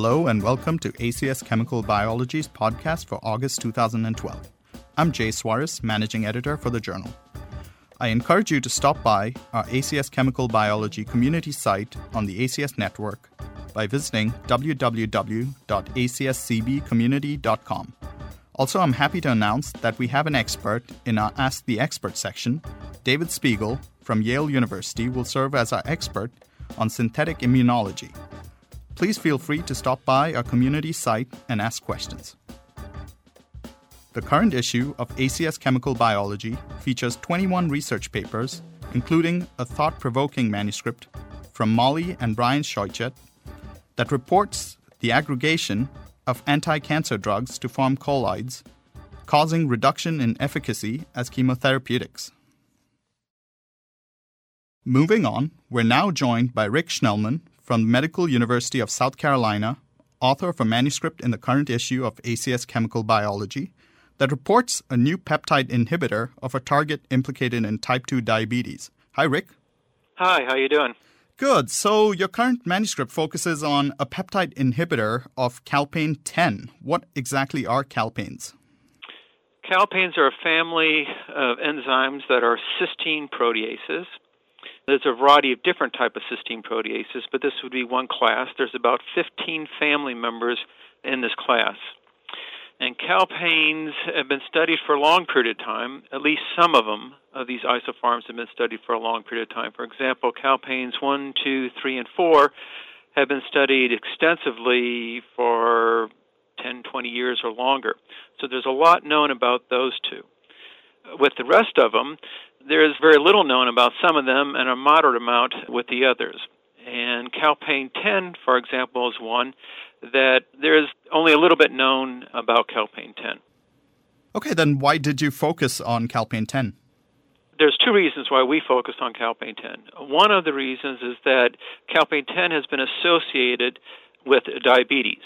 Hello and welcome to ACS Chemical Biology's podcast for August 2012. I'm Jay Suarez, managing editor for the journal. I encourage you to stop by our ACS Chemical Biology community site on the ACS network by visiting www.acscbcommunity.com. Also, I'm happy to announce that we have an expert in our Ask the Expert section. David Spiegel from Yale University will serve as our expert on synthetic immunology please feel free to stop by our community site and ask questions. The current issue of ACS Chemical Biology features 21 research papers, including a thought provoking manuscript from Molly and Brian Scheuchert that reports the aggregation of anti cancer drugs to form colloids, causing reduction in efficacy as chemotherapeutics. Moving on, we're now joined by Rick Schnellman from the Medical University of South Carolina, author of a manuscript in the current issue of ACS Chemical Biology that reports a new peptide inhibitor of a target implicated in type 2 diabetes. Hi, Rick. Hi, how are you doing? Good. So your current manuscript focuses on a peptide inhibitor of calpain 10. What exactly are calpains? Calpains are a family of enzymes that are cysteine proteases. There's a variety of different type of cysteine proteases, but this would be one class. There's about 15 family members in this class. And calpains have been studied for a long period of time. At least some of them, of these isoforms, have been studied for a long period of time. For example, calpains 1, 2, 3, and 4 have been studied extensively for 10, 20 years or longer. So there's a lot known about those two. With the rest of them, there is very little known about some of them and a moderate amount with the others. And Calpain 10, for example, is one that there is only a little bit known about Calpain 10. Okay, then why did you focus on Calpain 10? There's two reasons why we focused on Calpain 10. One of the reasons is that Calpain 10 has been associated with diabetes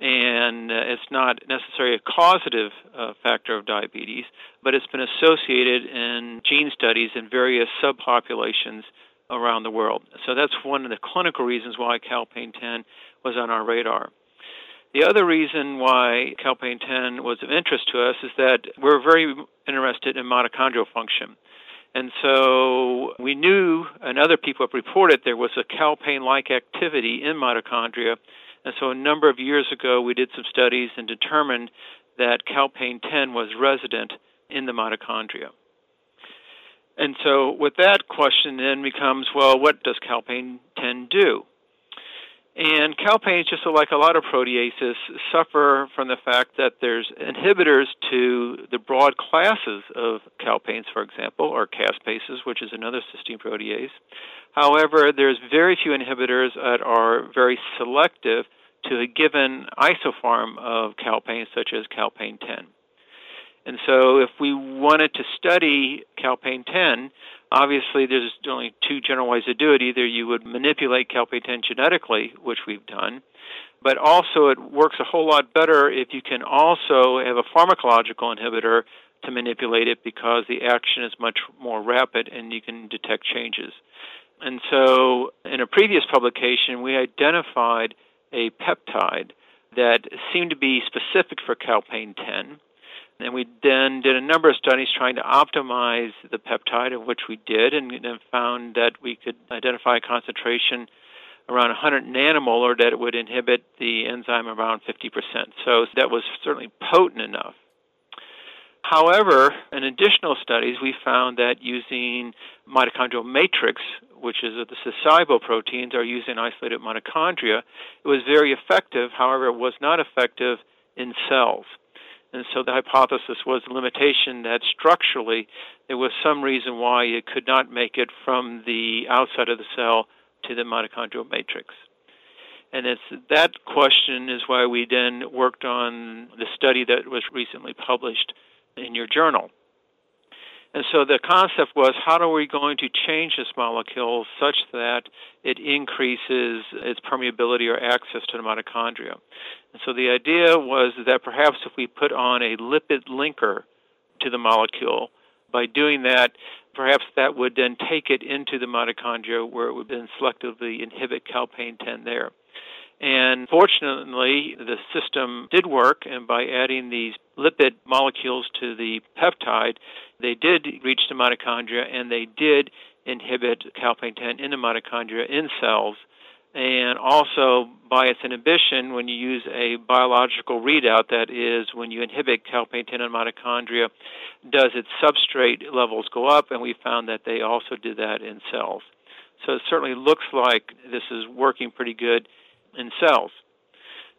and uh, it's not necessarily a causative uh, factor of diabetes, but it's been associated in gene studies in various subpopulations around the world. So that's one of the clinical reasons why Calpain 10 was on our radar. The other reason why Calpain 10 was of interest to us is that we're very interested in mitochondrial function. And so we knew, and other people have reported, there was a calpain like activity in mitochondria and so a number of years ago, we did some studies and determined that calpain 10 was resident in the mitochondria. And so with that question then becomes, well, what does calpain 10 do? And calpains, just like a lot of proteases, suffer from the fact that there's inhibitors to the broad classes of calpains, for example, or caspases, which is another cysteine protease. However, there's very few inhibitors that are very selective to a given isoform of calpain, such as calpain 10. And so, if we wanted to study calpain 10, obviously there's only two general ways to do it. Either you would manipulate calpain 10 genetically, which we've done, but also it works a whole lot better if you can also have a pharmacological inhibitor to manipulate it because the action is much more rapid and you can detect changes. And so, in a previous publication, we identified a peptide that seemed to be specific for calpain 10. And we then did a number of studies trying to optimize the peptide, of which we did, and found that we could identify a concentration around 100 nanomolar that it would inhibit the enzyme around 50%. So that was certainly potent enough. However, in additional studies, we found that using mitochondrial matrix, which is the soluble proteins used in isolated mitochondria, it was very effective. However, it was not effective in cells. And so the hypothesis was the limitation that structurally there was some reason why it could not make it from the outside of the cell to the mitochondrial matrix. And it's that question is why we then worked on the study that was recently published in your journal. And so the concept was how are we going to change this molecule such that it increases its permeability or access to the mitochondria? And so the idea was that perhaps if we put on a lipid linker to the molecule, by doing that, perhaps that would then take it into the mitochondria where it would then selectively inhibit calpain 10 there. And fortunately, the system did work, and by adding these lipid molecules to the peptide, they did reach the mitochondria and they did inhibit calpain 10 in the mitochondria in cells. And also, by its inhibition, when you use a biological readout, that is, when you inhibit calpain 10 in mitochondria, does its substrate levels go up? And we found that they also did that in cells. So it certainly looks like this is working pretty good in cells.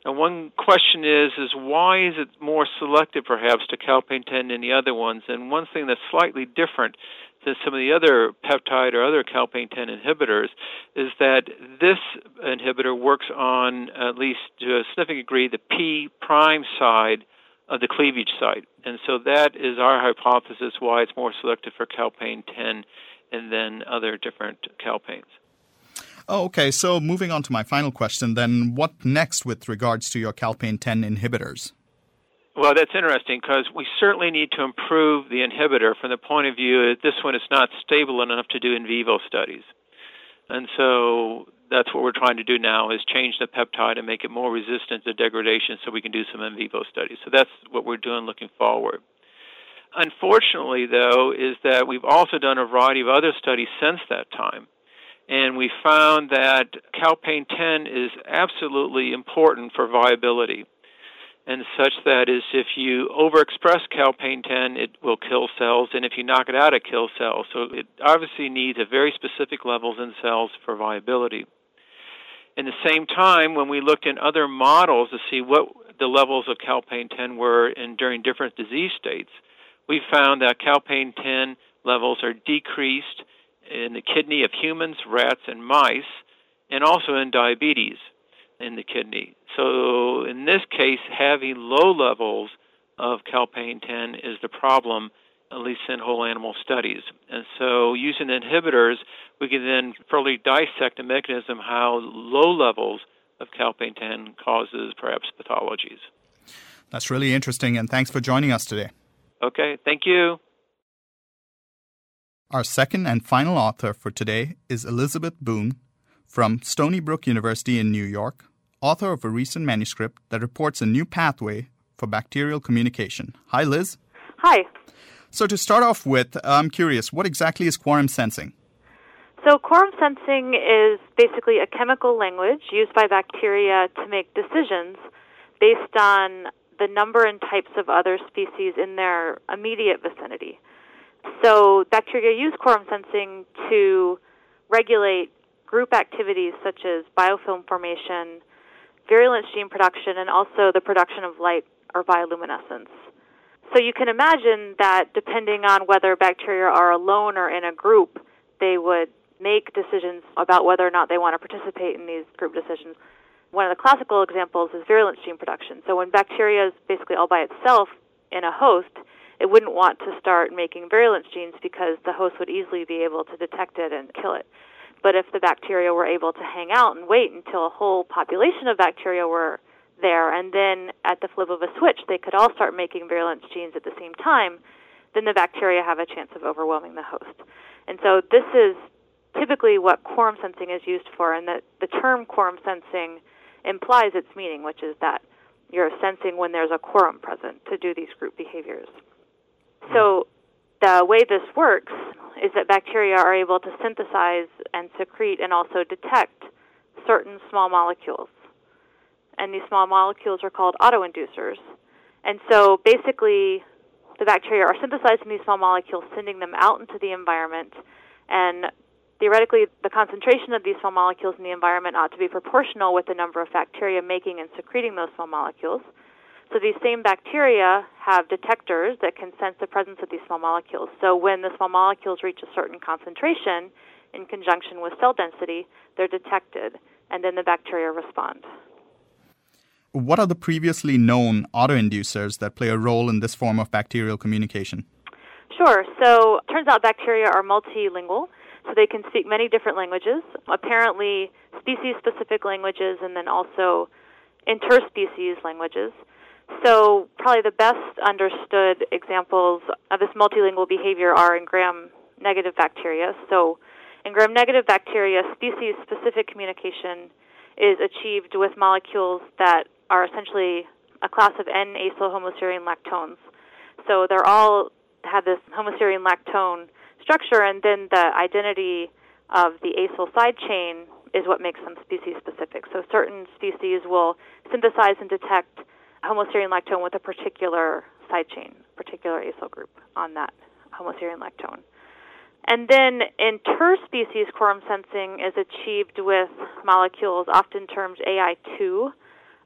Now, one question is, is why is it more selective, perhaps, to calpain 10 than the other ones? And one thing that's slightly different than some of the other peptide or other calpain 10 inhibitors is that this inhibitor works on, at least to a significant degree, the P prime side of the cleavage site. And so that is our hypothesis why it's more selective for calpain 10 and then other different calpains. Oh, okay. So moving on to my final question, then what next with regards to your calpain 10 inhibitors? Well, that's interesting because we certainly need to improve the inhibitor from the point of view that this one is not stable enough to do in vivo studies. And so that's what we're trying to do now is change the peptide and make it more resistant to degradation so we can do some in vivo studies. So that's what we're doing looking forward. Unfortunately, though, is that we've also done a variety of other studies since that time and we found that calpain 10 is absolutely important for viability and such that is if you overexpress calpain 10 it will kill cells and if you knock it out it kills cells. So it obviously needs a very specific levels in cells for viability. In the same time when we looked in other models to see what the levels of calpain 10 were in during different disease states we found that calpain 10 levels are decreased in the kidney of humans, rats, and mice, and also in diabetes in the kidney. So, in this case, having low levels of calpain 10 is the problem, at least in whole animal studies. And so, using inhibitors, we can then further dissect the mechanism how low levels of calpain 10 causes perhaps pathologies. That's really interesting, and thanks for joining us today. Okay, thank you. Our second and final author for today is Elizabeth Boone from Stony Brook University in New York, author of a recent manuscript that reports a new pathway for bacterial communication. Hi, Liz. Hi. So, to start off with, I'm curious, what exactly is quorum sensing? So, quorum sensing is basically a chemical language used by bacteria to make decisions based on the number and types of other species in their immediate vicinity. So bacteria use quorum sensing to regulate group activities such as biofilm formation, virulence gene production, and also the production of light or bioluminescence. So you can imagine that depending on whether bacteria are alone or in a group, they would make decisions about whether or not they want to participate in these group decisions. One of the classical examples is virulence gene production. So when bacteria is basically all by itself in a host, it wouldn't want to start making virulence genes because the host would easily be able to detect it and kill it. But if the bacteria were able to hang out and wait until a whole population of bacteria were there, and then at the flip of a switch, they could all start making virulence genes at the same time, then the bacteria have a chance of overwhelming the host. And so this is typically what quorum sensing is used for, and that the term quorum sensing implies its meaning, which is that you're sensing when there's a quorum present to do these group behaviors. So the way this works is that bacteria are able to synthesize and secrete and also detect certain small molecules. And these small molecules are called autoinducers. And so basically, the bacteria are synthesizing these small molecules, sending them out into the environment, and theoretically, the concentration of these small molecules in the environment ought to be proportional with the number of bacteria making and secreting those small molecules. So these same bacteria have detectors that can sense the presence of these small molecules. So when the small molecules reach a certain concentration in conjunction with cell density, they're detected, and then the bacteria respond. What are the previously known autoinducers that play a role in this form of bacterial communication? Sure. So it turns out bacteria are multilingual, so they can speak many different languages, apparently species specific languages, and then also interspecies languages. So, probably the best understood examples of this multilingual behavior are in gram negative bacteria. So, in gram negative bacteria, species specific communication is achieved with molecules that are essentially a class of N-acyl homoserine lactones. So they're all have this homoserine lactone structure, and then the identity of the acyl side chain is what makes them species specific. So certain species will synthesize and detect homoserine lactone with a particular side chain, particular acyl group on that homoserine lactone. And then interspecies quorum sensing is achieved with molecules often termed AI2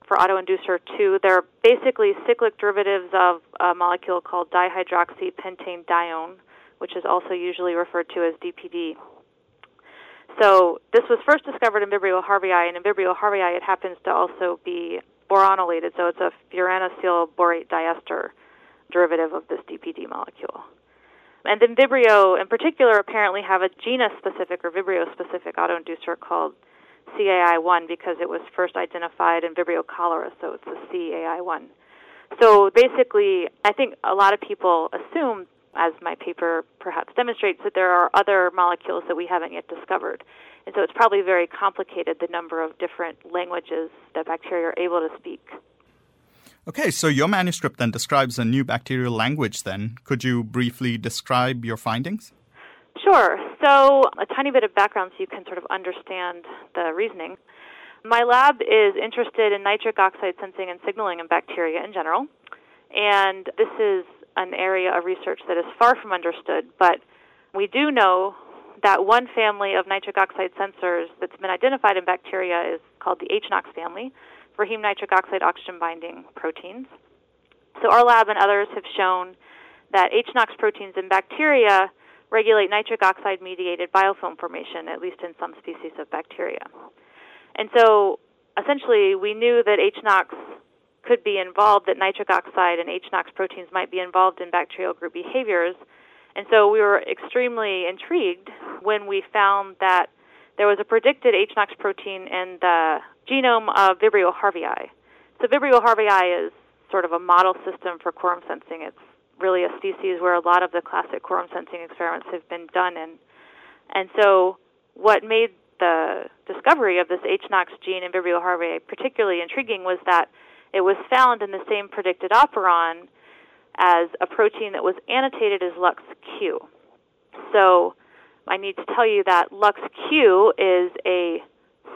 for autoinducer 2. They're basically cyclic derivatives of a molecule called dihydroxypentane dione, which is also usually referred to as DPD. So this was first discovered in Vibrio harveyi, and in Vibrio harveyi it happens to also be boranylated, so it's a furanosyl borate diester derivative of this DPD molecule. And then Vibrio, in particular, apparently have a genus-specific or Vibrio-specific autoinducer called CAI1 because it was first identified in Vibrio cholera, so it's the CAI1. So basically, I think a lot of people assume, as my paper perhaps demonstrates, that there are other molecules that we haven't yet discovered. And so it's probably very complicated the number of different languages that bacteria are able to speak. Okay, so your manuscript then describes a new bacterial language then. Could you briefly describe your findings? Sure. So, a tiny bit of background so you can sort of understand the reasoning. My lab is interested in nitric oxide sensing and signaling in bacteria in general, and this is an area of research that is far from understood, but we do know that one family of nitric oxide sensors that's been identified in bacteria is called the HNOX family for heme nitric oxide oxygen binding proteins. So, our lab and others have shown that HNOX proteins in bacteria regulate nitric oxide mediated biofilm formation, at least in some species of bacteria. And so essentially, we knew that HNOX could be involved, that nitric oxide and HNOX proteins might be involved in bacterial group behaviors. And so we were extremely intrigued when we found that there was a predicted HNOX protein in the genome of Vibrio harveyi. So Vibrio harveyi is sort of a model system for quorum sensing. It's really a species where a lot of the classic quorum sensing experiments have been done in. And so, what made the discovery of this HNOX gene in Vibrio harveyi particularly intriguing was that it was found in the same predicted operon as a protein that was annotated as LuxQ. So, I need to tell you that LuxQ is a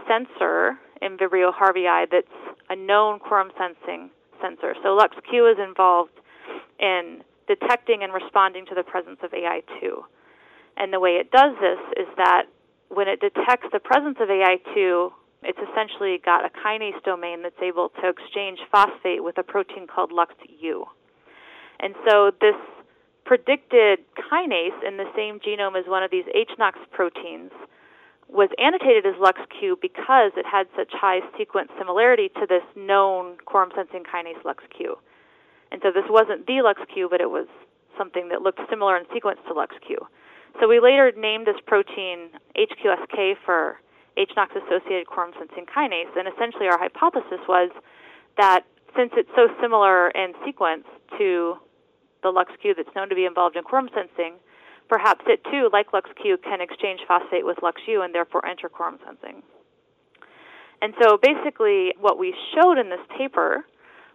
sensor in Vibrio harvii that's a known quorum sensing sensor. So LuxQ is involved in detecting and responding to the presence of AI2. And the way it does this is that when it detects the presence of AI2, it's essentially got a kinase domain that's able to exchange phosphate with a protein called LuxU. And so this predicted kinase in the same genome as one of these HNOX proteins was annotated as LuxQ because it had such high sequence similarity to this known quorum sensing kinase LuxQ. And so this wasn't the LuxQ, but it was something that looked similar in sequence to LuxQ. So we later named this protein HQSK for HNOX associated quorum sensing kinase, and essentially our hypothesis was that since it's so similar in sequence to the LuxQ that's known to be involved in quorum sensing, perhaps it too, like LuxQ, can exchange phosphate with LuxU and therefore enter quorum sensing. And so basically, what we showed in this paper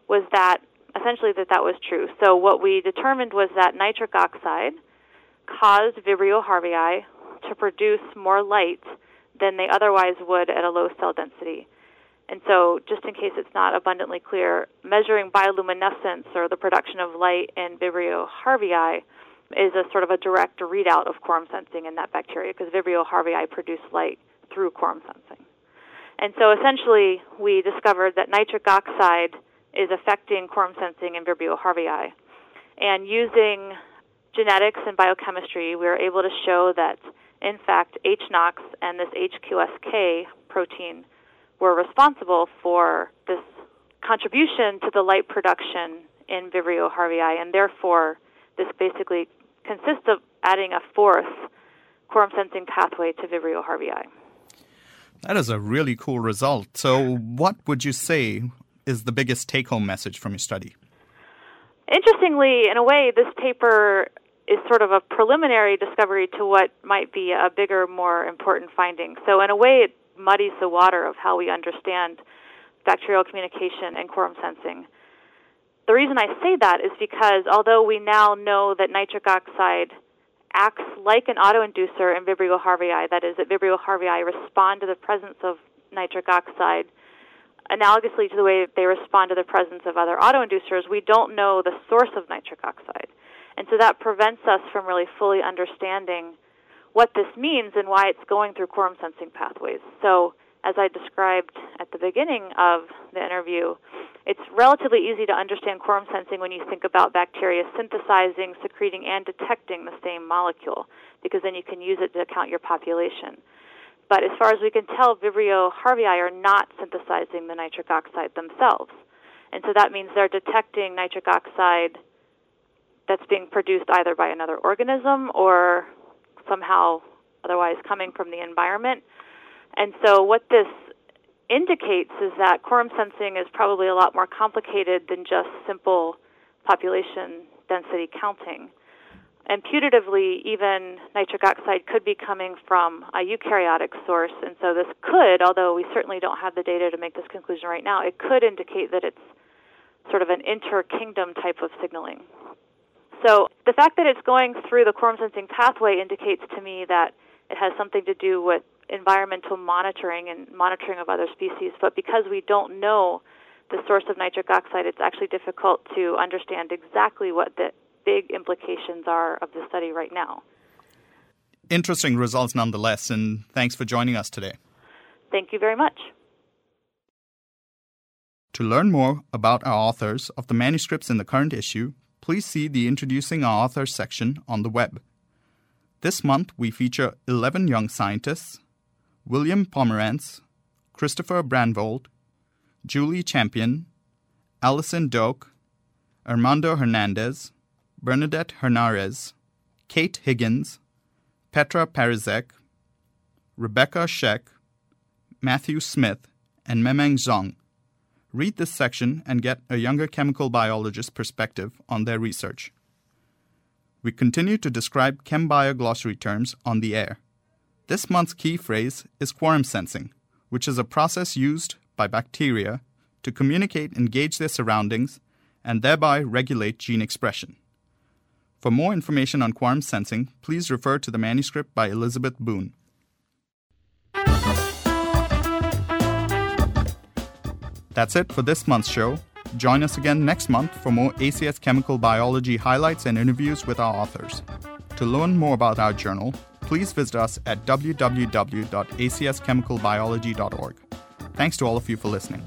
was that essentially that that was true. So what we determined was that nitric oxide caused Vibrio harveyi to produce more light than they otherwise would at a low cell density. And so, just in case it's not abundantly clear, measuring bioluminescence or the production of light in Vibrio harveyi is a sort of a direct readout of quorum sensing in that bacteria because Vibrio harveyi produce light through quorum sensing. And so, essentially, we discovered that nitric oxide is affecting quorum sensing in Vibrio harveyi. And using genetics and biochemistry, we were able to show that, in fact, HNOX and this HQSK protein were responsible for this contribution to the light production in Vibrio harveyi, and therefore, this basically consists of adding a fourth quorum sensing pathway to Vibrio harveyi. That is a really cool result. So, what would you say is the biggest take home message from your study? Interestingly, in a way, this paper is sort of a preliminary discovery to what might be a bigger, more important finding. So, in a way, it muddies the water of how we understand bacterial communication and quorum sensing. The reason I say that is because although we now know that nitric oxide acts like an autoinducer in Vibrio harveyi, that is, that Vibrio harveyi respond to the presence of nitric oxide analogously to the way they respond to the presence of other autoinducers, we don't know the source of nitric oxide. And so that prevents us from really fully understanding what this means and why it's going through quorum sensing pathways. So, as I described at the beginning of the interview, it's relatively easy to understand quorum sensing when you think about bacteria synthesizing, secreting, and detecting the same molecule, because then you can use it to count your population. But as far as we can tell, Vibrio harveyi are not synthesizing the nitric oxide themselves. And so that means they're detecting nitric oxide that's being produced either by another organism or somehow otherwise coming from the environment. And so what this indicates is that quorum sensing is probably a lot more complicated than just simple population density counting and putatively, even nitric oxide could be coming from a eukaryotic source. And so this could, although we certainly don't have the data to make this conclusion right now, it could indicate that it's sort of an inter-kingdom type of signaling. So the fact that it's going through the quorum sensing pathway indicates to me that it has something to do with environmental monitoring and monitoring of other species. But because we don't know the source of nitric oxide, it's actually difficult to understand exactly what the big implications are of the study right now. Interesting results nonetheless, and thanks for joining us today. Thank you very much. To learn more about our authors of the manuscripts in the current issue, please see the Introducing Our Authors section on the web. This month, we feature 11 young scientists William Pomerantz, Christopher Brandvold, Julie Champion, Allison Doak, Armando Hernandez, Bernadette Hernarez, Kate Higgins, Petra Parizek, Rebecca Scheck, Matthew Smith, and Memeng Zhang. Read this section and get a younger chemical biologist's perspective on their research. We continue to describe ChemBio glossary terms on the air. This month's key phrase is quorum sensing, which is a process used by bacteria to communicate and gauge their surroundings and thereby regulate gene expression. For more information on quorum sensing, please refer to the manuscript by Elizabeth Boone. That's it for this month's show. Join us again next month for more ACS chemical biology highlights and interviews with our authors. To learn more about our journal, please visit us at www.acschemicalbiology.org. Thanks to all of you for listening.